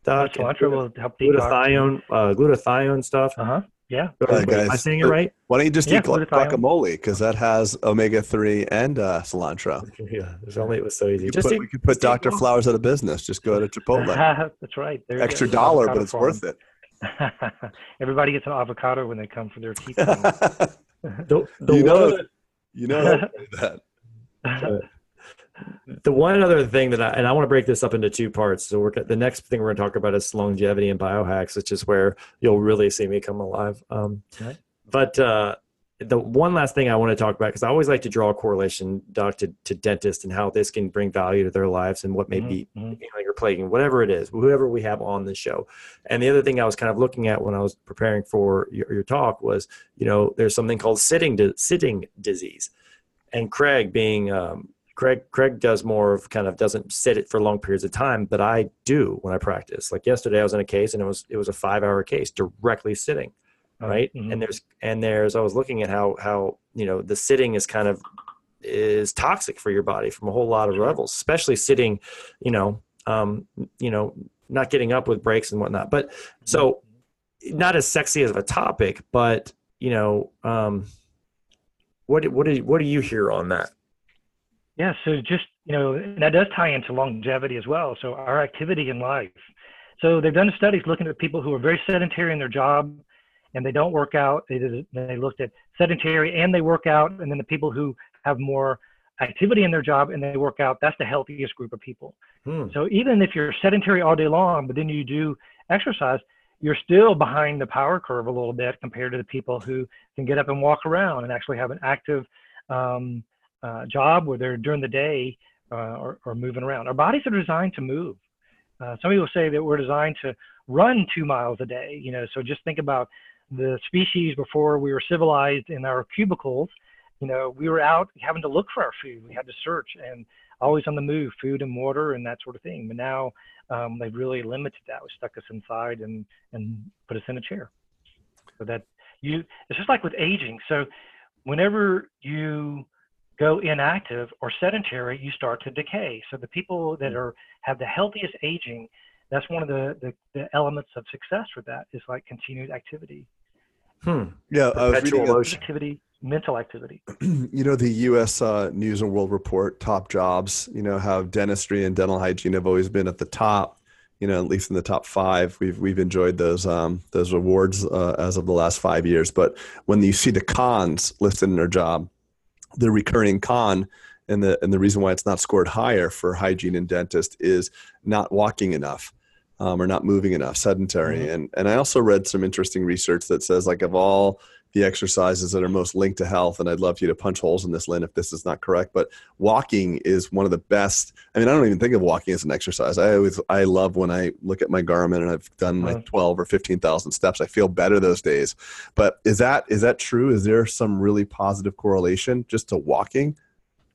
Doc? And cilantro will help detox. glutathione, uh, glutathione stuff. Uh huh. Yeah. Uh, Am I saying it right? Why don't you just Yeah, eat glu- guacamole because that has omega three and uh, cilantro. Yeah. There's only, it was so easy. You Just put, eat- we could put just eat Dr. Flowers out of business. Just go to Chipotle. That's right. There Extra go. dollar, but it's farm. worth it. Everybody gets an avocado when they come for their teeth. The, the You know- other- you know how to do that. the one other thing that I and I want to break this up into two parts. So we're the next thing we're going to talk about is longevity and biohacks, which is where you'll really see me come alive. Um. But uh, the one last thing I want to talk about because I always like to draw a correlation, doc, to, to dentists and how this can bring value to their lives and what may be Mhm. healing or plaguing, whatever it is, whoever we have on the show. And the other thing I was kind of looking at when I was preparing for your, your talk was, you know, there's something called sitting di- sitting disease, and Craig being um, Craig Craig does more of kind of doesn't sit it for long periods of time, but I do when I practice. Like yesterday, I was in a case and it was it was a five hour case directly sitting, right? Mm-hmm. And there's and there's I was looking at how how you know the sitting is kind of is toxic for your body from a whole lot of levels, especially sitting, you know, um, you know, not getting up with breaks and whatnot. But so not as sexy as a topic, but you know, um, what what do what do you hear on that? Yeah, so just you know, that does tie into longevity as well. So our activity in life. So they've done studies looking at people who are very sedentary in their job, and they don't work out. They did, they looked at sedentary and they work out, and then the people who have more activity in their job and they work out, that's the healthiest group of people. Hmm. So even if you're sedentary all day long, but then you do exercise, you're still behind the power curve a little bit compared to the people who can get up and walk around and actually have an active um, uh, job where they're during the day uh, or, or, moving around. Our bodies are designed to move. Uh, some people say that we're designed to run two miles a day. You know, so just think about the species before we were civilized in our cubicles. You know, we were out having to look for our food. We had to search and always on the move, food and water and that sort of thing. But now um, they've really limited that. We stuck us inside and and put us in a chair. So that you, it's just like with aging. So whenever you go inactive or sedentary, you start to decay. So the people that are have the healthiest aging, that's one of the, the, the elements of success for that is like continued activity. Hmm. Yeah, I was reading activity, mental activity. You know, the U.S. Uh, News and World Report top jobs. You know how dentistry and dental hygiene have always been at the top. You know, at least in the top five, we've we've enjoyed those um, those awards uh, as of the last five years. But when you see the cons listed in their job, the recurring con and the and the reason why it's not scored higher for hygiene and dentist is not walking enough um, or not moving enough, sedentary. Mm-hmm. And and I also read some interesting research that says like of all the exercises that are most linked to health, and I'd love you to punch holes in this, Lynn, if this is not correct. But walking is one of the best. I mean, I don't even think of walking as an exercise. I always I love when I look at my Garmin and I've done my uh-huh. twelve or fifteen thousand steps. I feel better those days. But is that is that true? Is there some really positive correlation just to walking?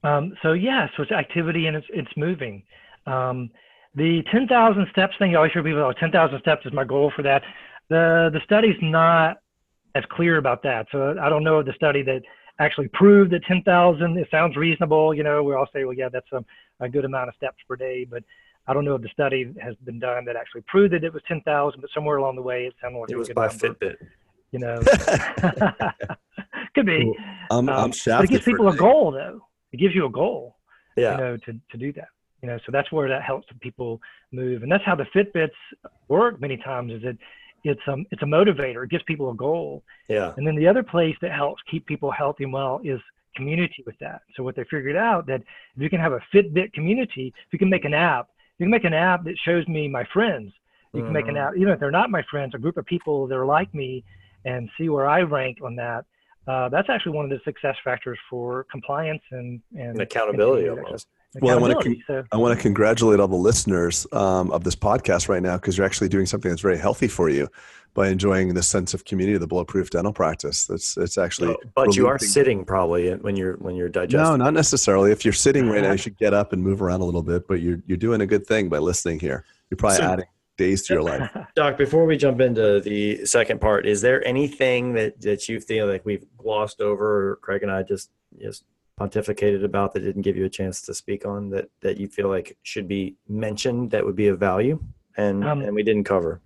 Um, so yeah, so it's activity and it's it's moving. Um, the 10,000 steps thing, you always hear people, oh, 10,000 steps is my goal for that. The the study's not as clear about that. So I don't know of the study that actually proved that 10,000, it sounds reasonable. You know, we all say, well, yeah, that's a, a good amount of steps per day, but I don't know if the study has been done that actually proved that it was 10,000, but somewhere along the way, it sounded like it was by number. Fitbit. You know, could be. I'm, um, I'm it gives people a goal, though. It gives you a goal. Yeah. You know, to to do that. You know, so that's where that helps people move, and that's how the Fitbits work. Many times is that it's um it's a motivator. It gives people a goal. Yeah. And then the other place that helps keep people healthy and well is community with that. So what they figured out that if you can have a Fitbit community, if you can make an app, you can make an app that shows me my friends. You can mm-hmm. make an mm-hmm. app, even if they're not my friends, a group of people that are like me, and see where I rank on that. Uh, that's actually one of the success factors for compliance and and, and accountability almost. Well, I want to con- so. I want to congratulate all the listeners um, of this podcast right now because you're actually doing something that's very healthy for you by enjoying the sense of community of the bulletproof dental practice. That's it's actually. No, but you are sitting probably when you're when you're digesting. No, not necessarily. If you're sitting right now, you should get up and move around a little bit. But you're you're doing a good thing by listening here. You're probably so, adding days to your life. Doc, before we jump into the second part, is there anything that that you feel like we've glossed over, or Craig and I just just pontificated about that didn't give you a chance to speak on that that you feel like should be mentioned that would be of value and um, and we didn't cover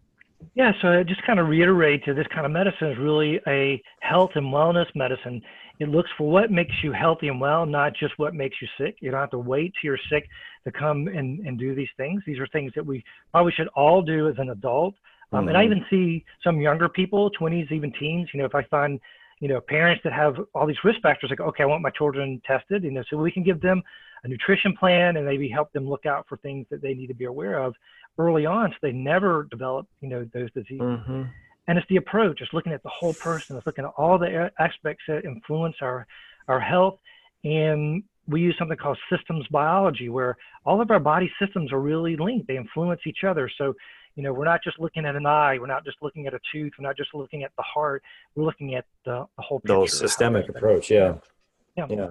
yeah so I just kind of reiterate that this kind of medicine is really a health and wellness medicine it looks for what makes you healthy and well not just what makes you sick you don't have to wait till you're sick to come and, and do these things these are things that we probably should all do as an adult um, mm-hmm. and i mm-hmm. even see some younger people 20s even teens you know if i find you know, parents that have all these risk factors, like, okay, I want my children tested, you know, so we can give them a nutrition plan and maybe help them look out for things that they need to be aware of early on so they never develop, you know, those diseases. Mm-hmm. And it's the approach, it's looking at the whole person, it's looking at all the aspects that influence our, our health. And we use something called systems biology, where all of our body systems are really linked, they influence each other. So you know, we're not just looking at an eye, we're not just looking at a tooth, we're not just looking at the heart, we're looking at the, the whole picture. The whole systemic approach, yeah. yeah. Yeah.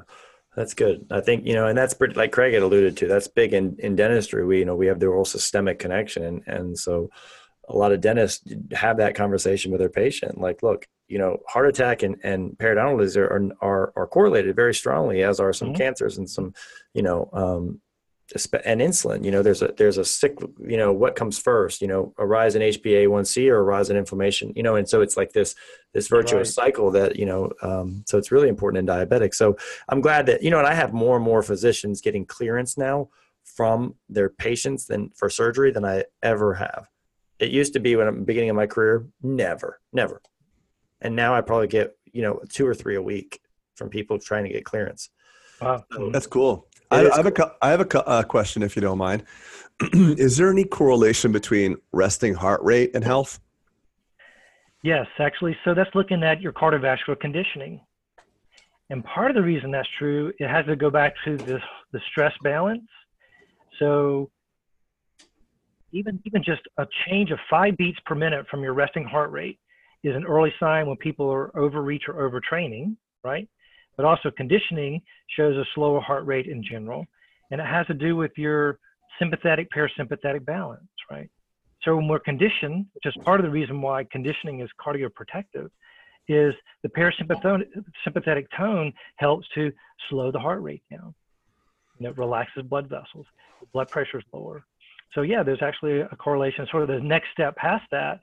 That's good. I think, you know, and that's pretty, like Craig had alluded to, that's big in, in dentistry. We, you know, we have the whole systemic connection. And, and so a lot of dentists have that conversation with their patient. Like, look, you know, heart attack and, and periodontal disease are, are, are correlated very strongly, as are some mm-hmm. cancers and some, you know, um, and insulin. You know, there's a there's a sick. You know, what comes first? You know, a rise in HbA1c or a rise in inflammation. You know, and so it's like this this virtuous right. cycle that you know. Um, so it's really important in diabetics. So I'm glad that you know, and I have more and more physicians getting clearance now from their patients than for surgery than I ever have. It used to be when I'm beginning of my career, never, never, and now I probably get you know two or three a week from people trying to get clearance. Wow, that's cool. I, I, have a, I have a uh, question, if you don't mind. is there any correlation between resting heart rate and health? Yes, actually. So that's looking at your cardiovascular conditioning. And part of the reason that's true, it has to go back to this, the stress balance. So even, even just a change of five beats per minute from your resting heart rate is an early sign when people are overreach or overtraining, right? But also conditioning shows a slower heart rate in general. And it has to do with your sympathetic parasympathetic balance, right? So when we're conditioned, which is part of the reason why conditioning is cardioprotective, is the parasympathetic tone helps to slow the heart rate down. And it relaxes blood vessels. Blood pressure is lower. So yeah, there's actually a correlation. Sort of the next step past that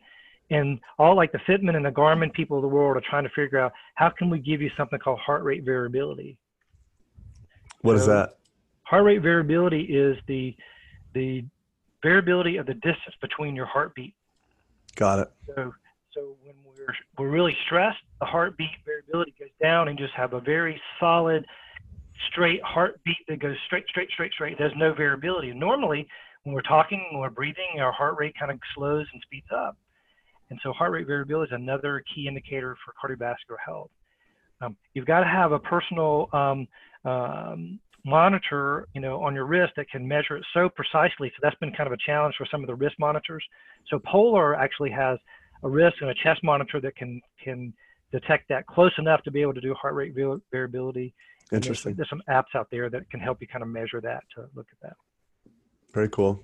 and all like the Fitbit and the Garmin people of the world are trying to figure out how can we give you something called heart rate variability. What so is that? Heart rate variability is the the variability of the distance between your heartbeat. Got it. So so when we're we're really stressed, the heartbeat variability goes down and just have a very solid straight heartbeat that goes straight straight straight straight. There's no variability. normally when we're talking, when we're breathing, our heart rate kind of slows and speeds up. And so heart rate variability is another key indicator for cardiovascular health. Um, you've got to have a personal um, um, monitor, you know, on your wrist that can measure it so precisely. So that's been kind of a challenge for some of the wrist monitors. So Polar actually has a wrist and a chest monitor that can can detect that close enough to be able to do heart rate variability. Interesting. There's, there's some apps out there that can help you kind of measure that to look at that. Very cool.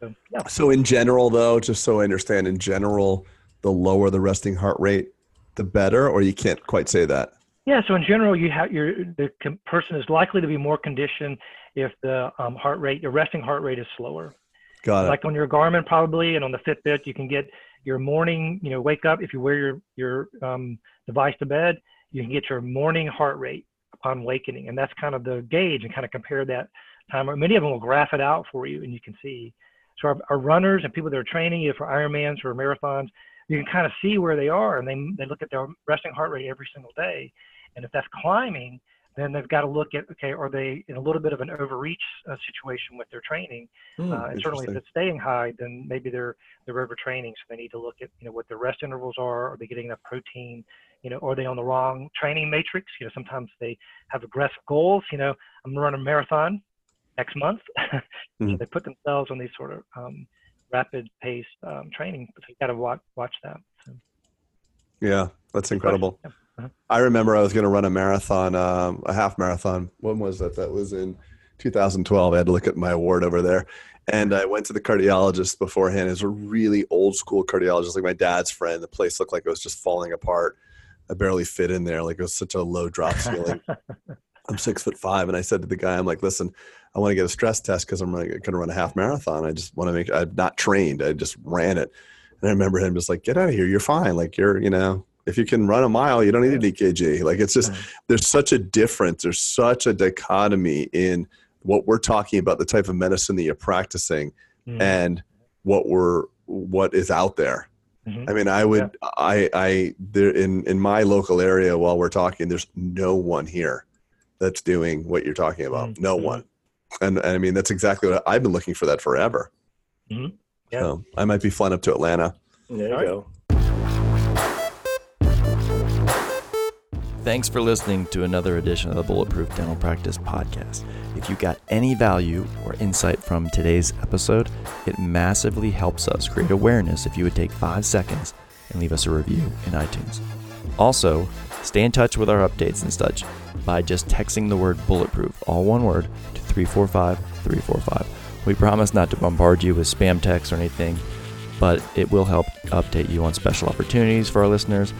So, yeah. so in general, though, just so I understand, in general, the lower the resting heart rate, the better, or you can't quite say that. Yeah. So in general, you have your the person is likely to be more conditioned if the um, heart rate, your resting heart rate is slower. Got it. Like on your Garmin, probably, and on the Fitbit, you can get your morning. You know, wake up if you wear your your um, device to bed, you can get your morning heart rate upon awakening, and that's kind of the gauge, and kind of compare that time. Many of them will graph it out for you, and you can see. So our, our runners and people that are training either for Ironmans or marathons, you can kind of see where they are, and they they look at their resting heart rate every single day, and if that's climbing, then they've got to look at okay, are they in a little bit of an overreach uh, situation with their training? Mm, uh, and certainly, if it's staying high, then maybe they're they're overtraining, so they need to look at you know what their rest intervals are. Are they getting enough protein? You know, are they on the wrong training matrix? You know, sometimes they have aggressive goals. You know, I'm gonna run a marathon next month. mm-hmm. they put themselves on these sort of um, rapid pace um, training. So you got to watch watch that. So. Yeah, that's incredible. Yeah. Uh-huh. I remember I was going to run a marathon, um, a half marathon. When was that? That was in 2012. I had to look at my award over there. And I went to the cardiologist beforehand. It was a really old school cardiologist, like my dad's friend. The place looked like it was just falling apart. I barely fit in there. Like it was such a low drop ceiling. I'm six foot five. And I said to the guy, I'm like, listen, I want to get a stress test because I'm like going to run a half marathon. I just want to make, I'm not trained. I just ran it. And I remember him just like, get out of here. You're fine. Like you're, you know, if you can run a mile, you don't need an EKG. Like it's just, there's such a difference. There's such a dichotomy in what we're talking about, the type of medicine that you're practicing mm-hmm. and what we're, what is out there. Mm-hmm. I mean, I would, yeah. I, I, there in, in my local area while we're talking, there's no one here that's doing what you're talking about. Mm-hmm. No one. And, and, I mean, that's exactly what I've been looking for that forever. Mm-hmm. Yeah. So I might be flying up to Atlanta. There you go. Thanks for listening to another edition of the Bulletproof Dental Practice Podcast. If you got any value or insight from today's episode, it massively helps us create awareness if you would take five seconds and leave us a review in iTunes. Also, stay in touch with our updates and such by just texting the word bulletproof, all one word, to 345 345. We promise not to bombard you with spam texts or anything, but it will help update you on special opportunities for our listeners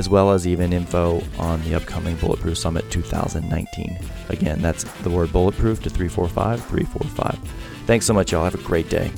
as well as even info on the upcoming Bulletproof Summit 2019. Again, that's the word bulletproof to 345 345. Thanks so much, y'all. Have a great day.